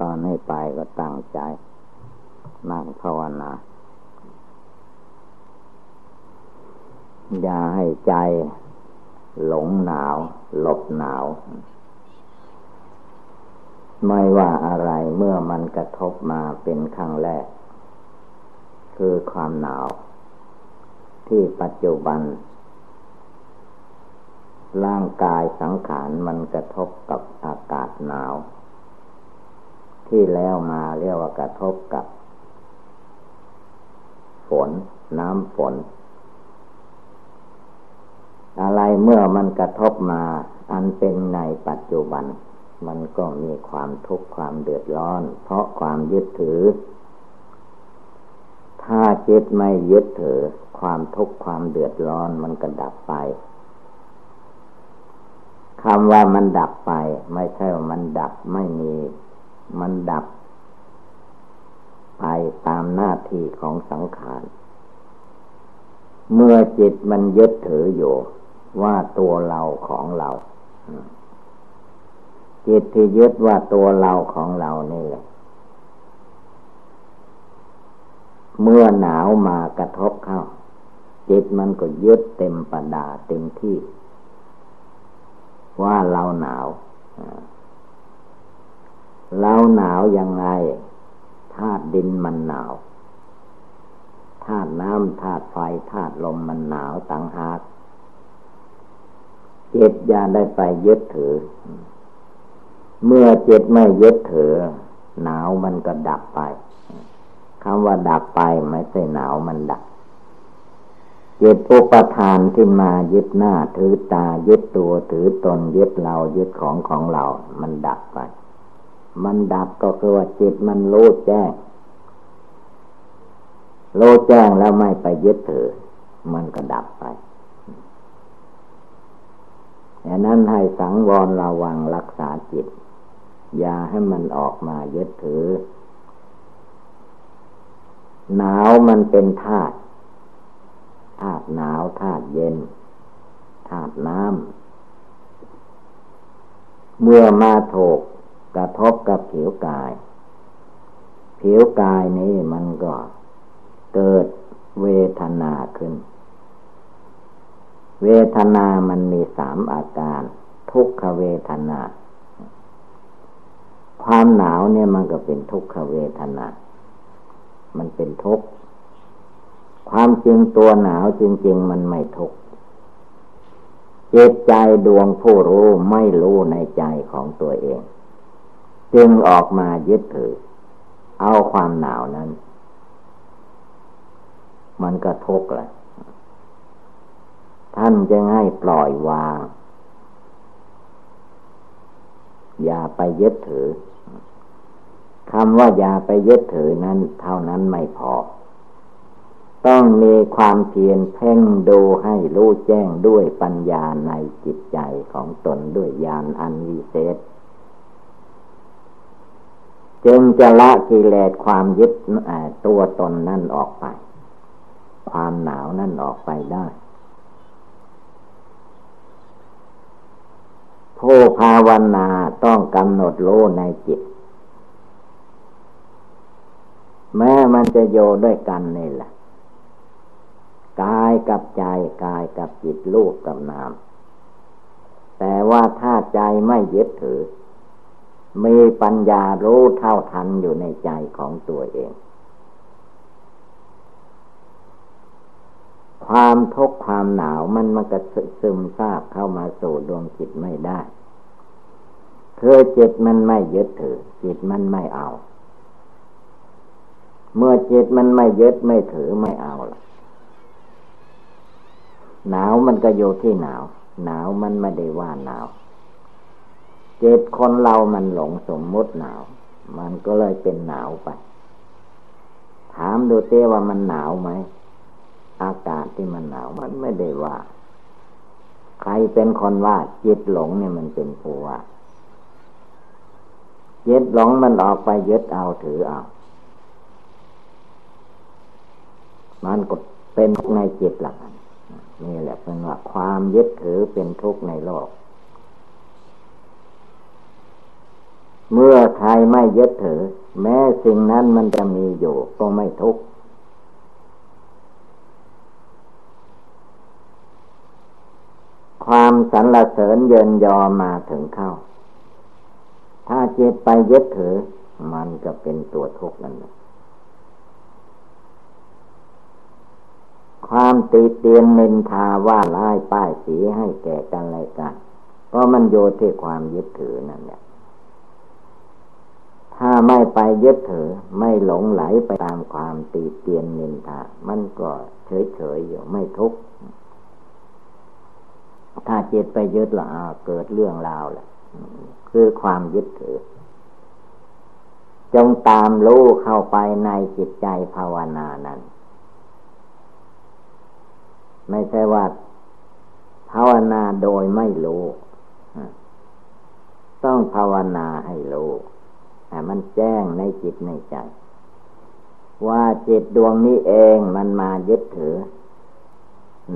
ตอนให้ไปก็ตั้งใจ นั่งภาวนา อย่าให้ใจ หลงหนาว หลบหนาว ไม่ว่าอะไรเมื่อมันกระทบมาเป็นครั้งแรก คือความหนาว ที่ปัจจุบัน ร่างกายสังขารมันกระทบกับอากาศหนาว ที่แล้วมาเรียกว่ากระทบกับ ฝน น้ำฝน อะไรเมื่อมันกระทบมา อันเป็นในปัจจุบัน มันก็มีความทุกข์ความเดือดร้อน เพราะความยึดถือ ถ้าจิตไม่ยึดถือ ความทุกข์ความเดือดร้อนมันก็ดับไปคำว่ามันดับไป ไม่ใช่ว่ามันดับไม่มี มันดับ ไปตามหน้าที่ของสังขาร เมื่อจิตมันยึดถืออยู่ ว่าตัวเราของเรา จิตที่ยึดว่าตัวเราของเรานี่แหละเมื่อหนาวมากระทบเข้า จิตมันก็ยึดเต็มประดาเต็มที่ ว่าเราหนาว เราหนาวยังไงธาตุดินมันหนาวธาตุน้ำธาตุไฟธาตุลมมันหนาวต่างหากจิตอย่าได้ไปยึดถือ เมื่อจิตไม่ยึดถือ หนาวมันก็ดับไปคำว่าดับไปไม่ใช่หนาวมันดับจิตอุปทานที่มายึดหน้าถือตายึดตัวถือตนยึดเรายึดของของเรา มันดับไป มันดับก็คือว่าจิตมันรู้แจ้งรู้แจ้งแล้วไม่ไปยึดถือ มันก็ดับไปดังนั้นให้สังวรระวังรักษาจิต อย่าให้มันออกมายึดถือ หนาวมันเป็นธาตุธาตุหนาวธาตุเย็นธาตุน้ำเมื่อมาโถก กระทบกับผิวกาย ผิวกายนี้มันก็เกิดเวทนาขึ้น เวทนามันมีสามอาการ ทุกขเวทนา ความหนาวเนี่ยมันก็เป็นทุกขเวทนา มันเป็นทุกข์ ความจริงตัวหนาวจริง ๆ มันไม่ทุกข์เจตใจดวงผู้รู้ไม่รู้ในใจของตัวเอง จึงออกมายึดถือ เอาความหนาวนั้น มันก็ทุกข์แหละท่านจะให้ปล่อยวาง อย่าไปยึดถือคำว่าอย่าไปยึดถือนั้น เท่านั้นไม่พอ ต้องมีความเพียรเพ่งดูให้รู้แจ้งด้วยปัญญาในจิตใจของตนด้วยญาณอันวิเศษ จึงจะละกิเลสความยึดตัวตนนั่นออกไป ความหนาวนั่นออกไปได้ ผู้ภาวนาต้องกำหนดรู้ในจิต แม้มันจะโยด้วยกันนี่แหละกายกับใจกายกับจิตลูกกับนาม แต่ว่าถ้าใจไม่ยึดถือ มีปัญญารู้เท่าทันอยู่ในใจของตัวเอง ความทุกข์ความหนาวมันมันก็ซึมซาบเข้ามาสู่ดวงจิตไม่ได้คือจิตมันไม่ยึดถือ จิตมันไม่เอา เมื่อจิตมันไม่ยึดไม่ถือไม่เอาละหนาวมันก็อยู่ที่หนาว หนาวมันไม่ได้ว่าหนาว เจิตคนเรามันหลงสมมติหนาว มันก็เลยเป็นหนาวไป ถามดูเต้ว่ามันหนาวไหม อากาศที่มันหนาวมันไม่ได้ว่า ใครเป็นคนว่าจิตหลงเนี่ยมันเป็นผู้ว่ายึดหลงมันออกไปยึดเอาถือเอา มันก็เป็นในจิตหลักนี่แหละเป็นว่าความยึดถือเป็นทุกข์ในโลก เมื่อใครไม่ยึดถือ แม้สิ่งนั้นมันจะมีอยู่ก็ไม่ทุกข์ความสรรเสริญเยินยอมาถึงเข้า ถ้าจิตไปยึดถือ มันก็เป็นตัวทุกข์นั่นแหละความติเตียนเมนทาว่าร้ายป้ายสีให้แก่กันอะไรกัน เพราะมันโยที่ความยึดถือนั่นแหละ ถ้าไม่ไปยึดถือ ไม่หลงไหลไปตามความตีเตียนนินทา มันก็เฉยเฉยอยู่ไม่ทุกข์ ถ้าจิตไปยึดละเกิดเรื่องราวแหละคือความยึดถือ จงตามรู้เข้าไปในจิตใจภาวนานั้น ไม่ใช่ว่าภาวนาโดยไม่รู้ ต้องภาวนาให้รู้ แต่มันแจ้งในจิตในใจ ว่าจิตดวงนี้เองมันมายึดถือ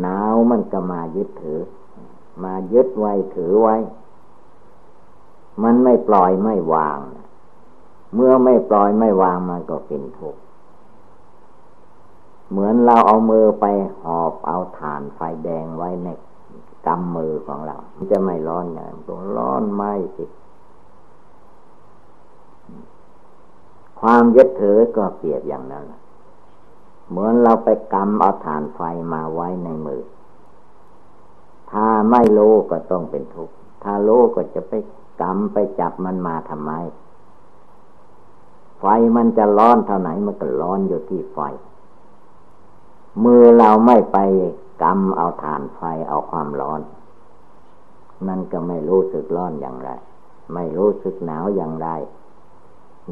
หนาวมันก็มายึดถือ มายึดไว้ถือไว้ มันไม่ปล่อยไม่วาง เมื่อไม่ปล่อยไม่วางมันก็เป็นทุกข์เหมือนเราเอามือไปหอบเอาฐานไฟแดงไว้ในกำมือของเรา จะไม่ร้อนอย่างตัวร้อนไหมสิ ความยึดถือก็เปรียบอย่างนั้นเหมือนเราไปกำเอาฐานไฟมาไว้ในมือ ถ้าไม่รู้ก็ต้องเป็นทุกข์ถ้ารู้ก็จะไปกำไปจับมันมาทำไม ไฟมันจะร้อนเท่าไหนมันก็ร้อนอยู่ที่ไฟ มือเราไม่ไปกำเอาฐานไฟเอาความร้อนมันก็ไม่รู้สึกร้อนอย่างไร ไม่รู้สึกหนาวอย่างไร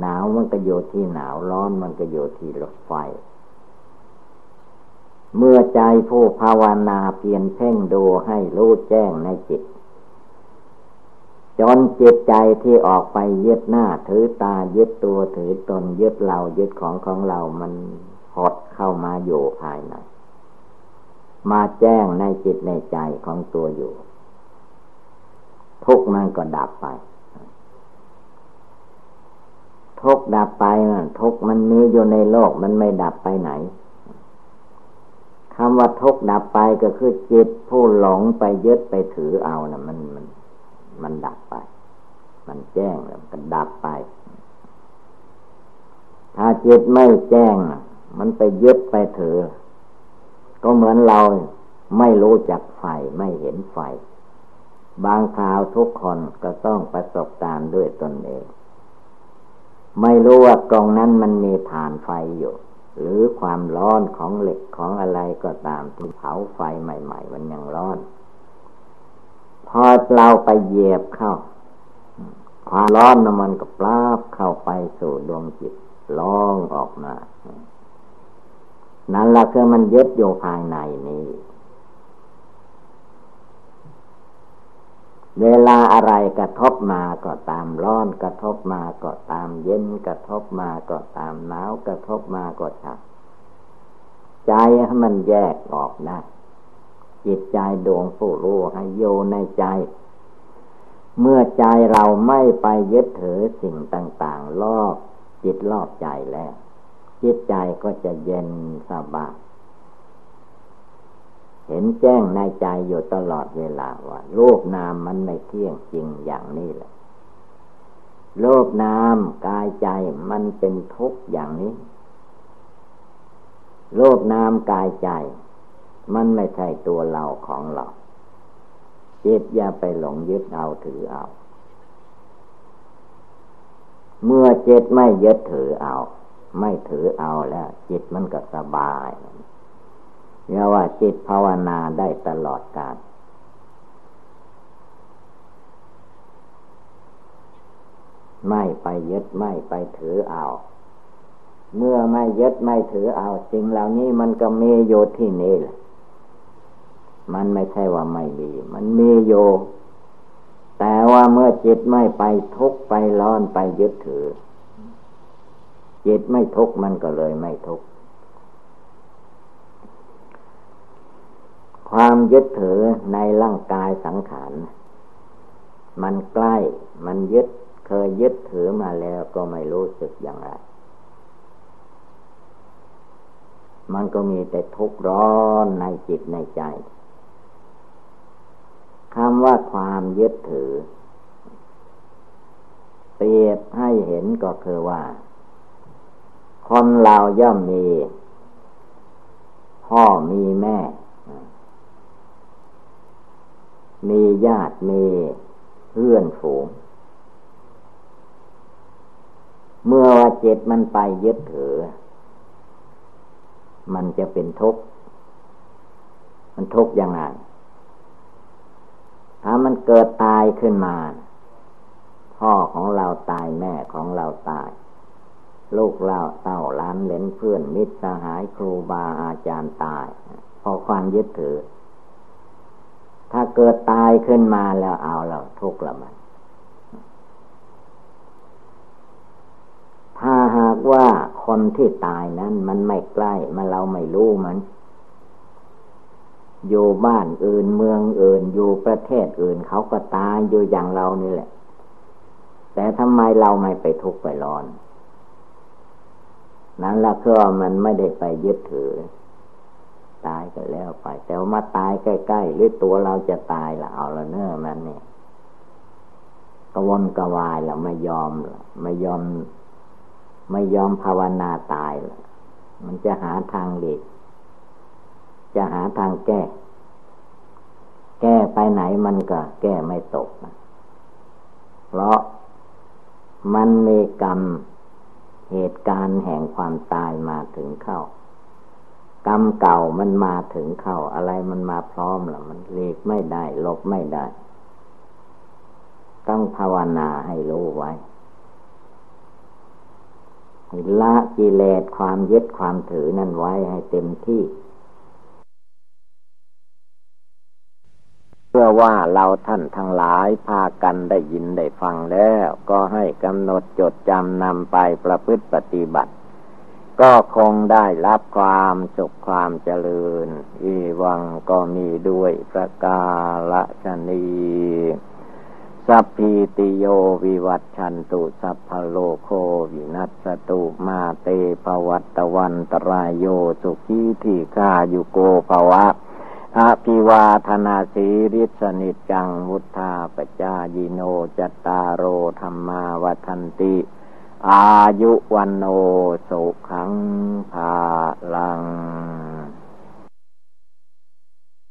หนาวมันก็อยู่ที่หนาวร้อนมันก็อยู่ที่รถไฟ เมื่อใจผู้ภาวนาเพียนเพ่งดูให้รู้แจ้งในจิต จนจิตใจที่ออกไปยึดหน้าถือตายึดตัวถือตนยึดเรายึดของของเรามันหดเข้ามาอยู่ภายในมาแจ้งในจิตในใจของตัวอยู่ ทุกมันก็ดับไป ทุกดับไปทุกมันมีอยู่ในโลกมันไม่ดับไปไหนคำว่าทุกดับไปก็คือจิตผู้หลงไปยึดไปถือเอานะมันมัน มันดับไป มันแจ้งแล้วมันดับไป ถ้าจิตไม่แจ้ง มันไปยึดไปถือ ก็เหมือนเราไม่รู้จักไฟไม่เห็นไฟ บางคราวทุกคนก็ต้องประสบการณ์ด้วยตนเอง ไม่รู้ว่ากองนั้นมันมีฐานไฟอยู่ หรือความร้อนของเหล็กของอะไรก็ตามที่เผาไฟใหม่ ๆ มันยังร้อน พอเราไปเหยียบเข้า ความร้อนมันก็ปราบเข้าไปสู่ดวงจิตร้องออกมา นั่นแหละคือมันยึดอยู่ภายในนี้ เวลาอะไรกระทบมาก็ตามร้อนกระทบมาก็ตามเย็นกระทบมาก็ตามหนาวกระทบมาก็ชักใจให้มันแยกออกนะจิตใจดวงผู้รู้ให้โยในใจ เมื่อใจเราไม่ไปยึดถือสิ่งต่าง ๆ รอบจิตรอบใจแล้ว จิตใจก็จะเย็นสบาย ห็นแจ้งในใจอยู่ตลอดเวลาว่ารูปนามมันไม่เที่ยงจริงอย่างนี้แหละ โลกนามกายใจมันเป็นทุกข์อย่างนี้ โลกนามกายใจ มันไม่ใช่ตัวเราของเราจิตอย่าไปหลงยึดเอาถือเอา เมื่อจิตไม่ยึดถือเอา ไม่ถือเอาแล้ว จิตมันก็สบาย เรียกว่าจิตภาวนาได้ตลอดกาลไม่ไปยึดไม่ไปถือเอา เมื่อไม่ยึดไม่ถือเอา สิ่งเหล่านี้มันก็มีโยที่นี่แหละ มันไม่ใช่ว่าไม่มี มันมีโยแต่ว่าเมื่อจิตไม่ไปทุกไปร้อนไปยึดถือ จิตไม่ทุกมันก็เลยไม่ทุกข์ ความยึดถือในร่างกายสังขาร มันใกล้ มันยึด เคยยึดถือมาแล้วก็ไม่รู้สึกอย่างไร มันก็มีแต่ทุกข์ร้อนในจิตในใจคำว่าความยึดถือ เปรียบให้เห็นก็คือว่า คนเราย่อมมี พ่อมีแม่ มีญาติมีเพื่อนฝูง เมื่อว่าจิตมันไปยึดถือ มันจะเป็นทุกข์ มันทุกข์ยังไงถ้ามันเกิดตายขึ้นมา พ่อของเราตายแม่ของเราตาย ลูกเราเต้าล้านเลนเพื่อนมิตรสหายครูบาอาจารย์ตายเพราะความยึดถือ ถ้าเกิดตายขึ้นมาแล้วเอาเราทุกข์ละมัน ถ้าหากว่าคนที่ตายนั้นมันไม่ใกล้มาเราไม่รู้มัน อยู่บ้านอื่นเมืองอื่นอยู่ประเทศอื่นเขาก็ตายอยู่อย่างเรานี่แหละ แต่ทำไมเราไม่ไปทุกข์ไปร้อน นั้นละเพราะมันไม่ได้ไปยึดถือ ก็แล้วไป แต่ว่ามาตายใกล้ๆหรือตัวเราจะตายละเอาละเน้อมันเนี่ยกวนกวายละไม่ยอมละไม่ยอม ไม่ยอมภาวนาตายละมันจะหาทางหลีกจะหาทางแก้ แก้ไปไหนมันก็ แก้ไม่ตกนะเพราะมันมีกรรมเหตุการณ์แห่งความตายมาถึงเข้า กรรมเก่ามันมาถึงเข้าอะไรมันมาพร้อมหรอมันเลีกไม่ได้ลบไม่ได้ ต้องภาวนาให้รู้ไว้ละกิเลสความยึดความถือนั่นไว้ให้เต็มที่เพื่อว่าเราท่านทั้งหลายพากันได้ยินได้ฟังแล้ว ก็ให้กำหนดจดจำนำไปประพฤติปฏิบัติ ก็คงได้รับความสุขความเจริญ อีวังก็มีด้วยประกาละชนีสัพพิติโยวิวัตชันตุสัพพโลโควินัสตุมาเตภวัตวันตรายโยสุขีทีฆายุโกภวะอภิวาธนาสีริสนิจังมุทธาปจายิโนจตารโรธรรมาวันติ อายุวันโนสุขังภาลัง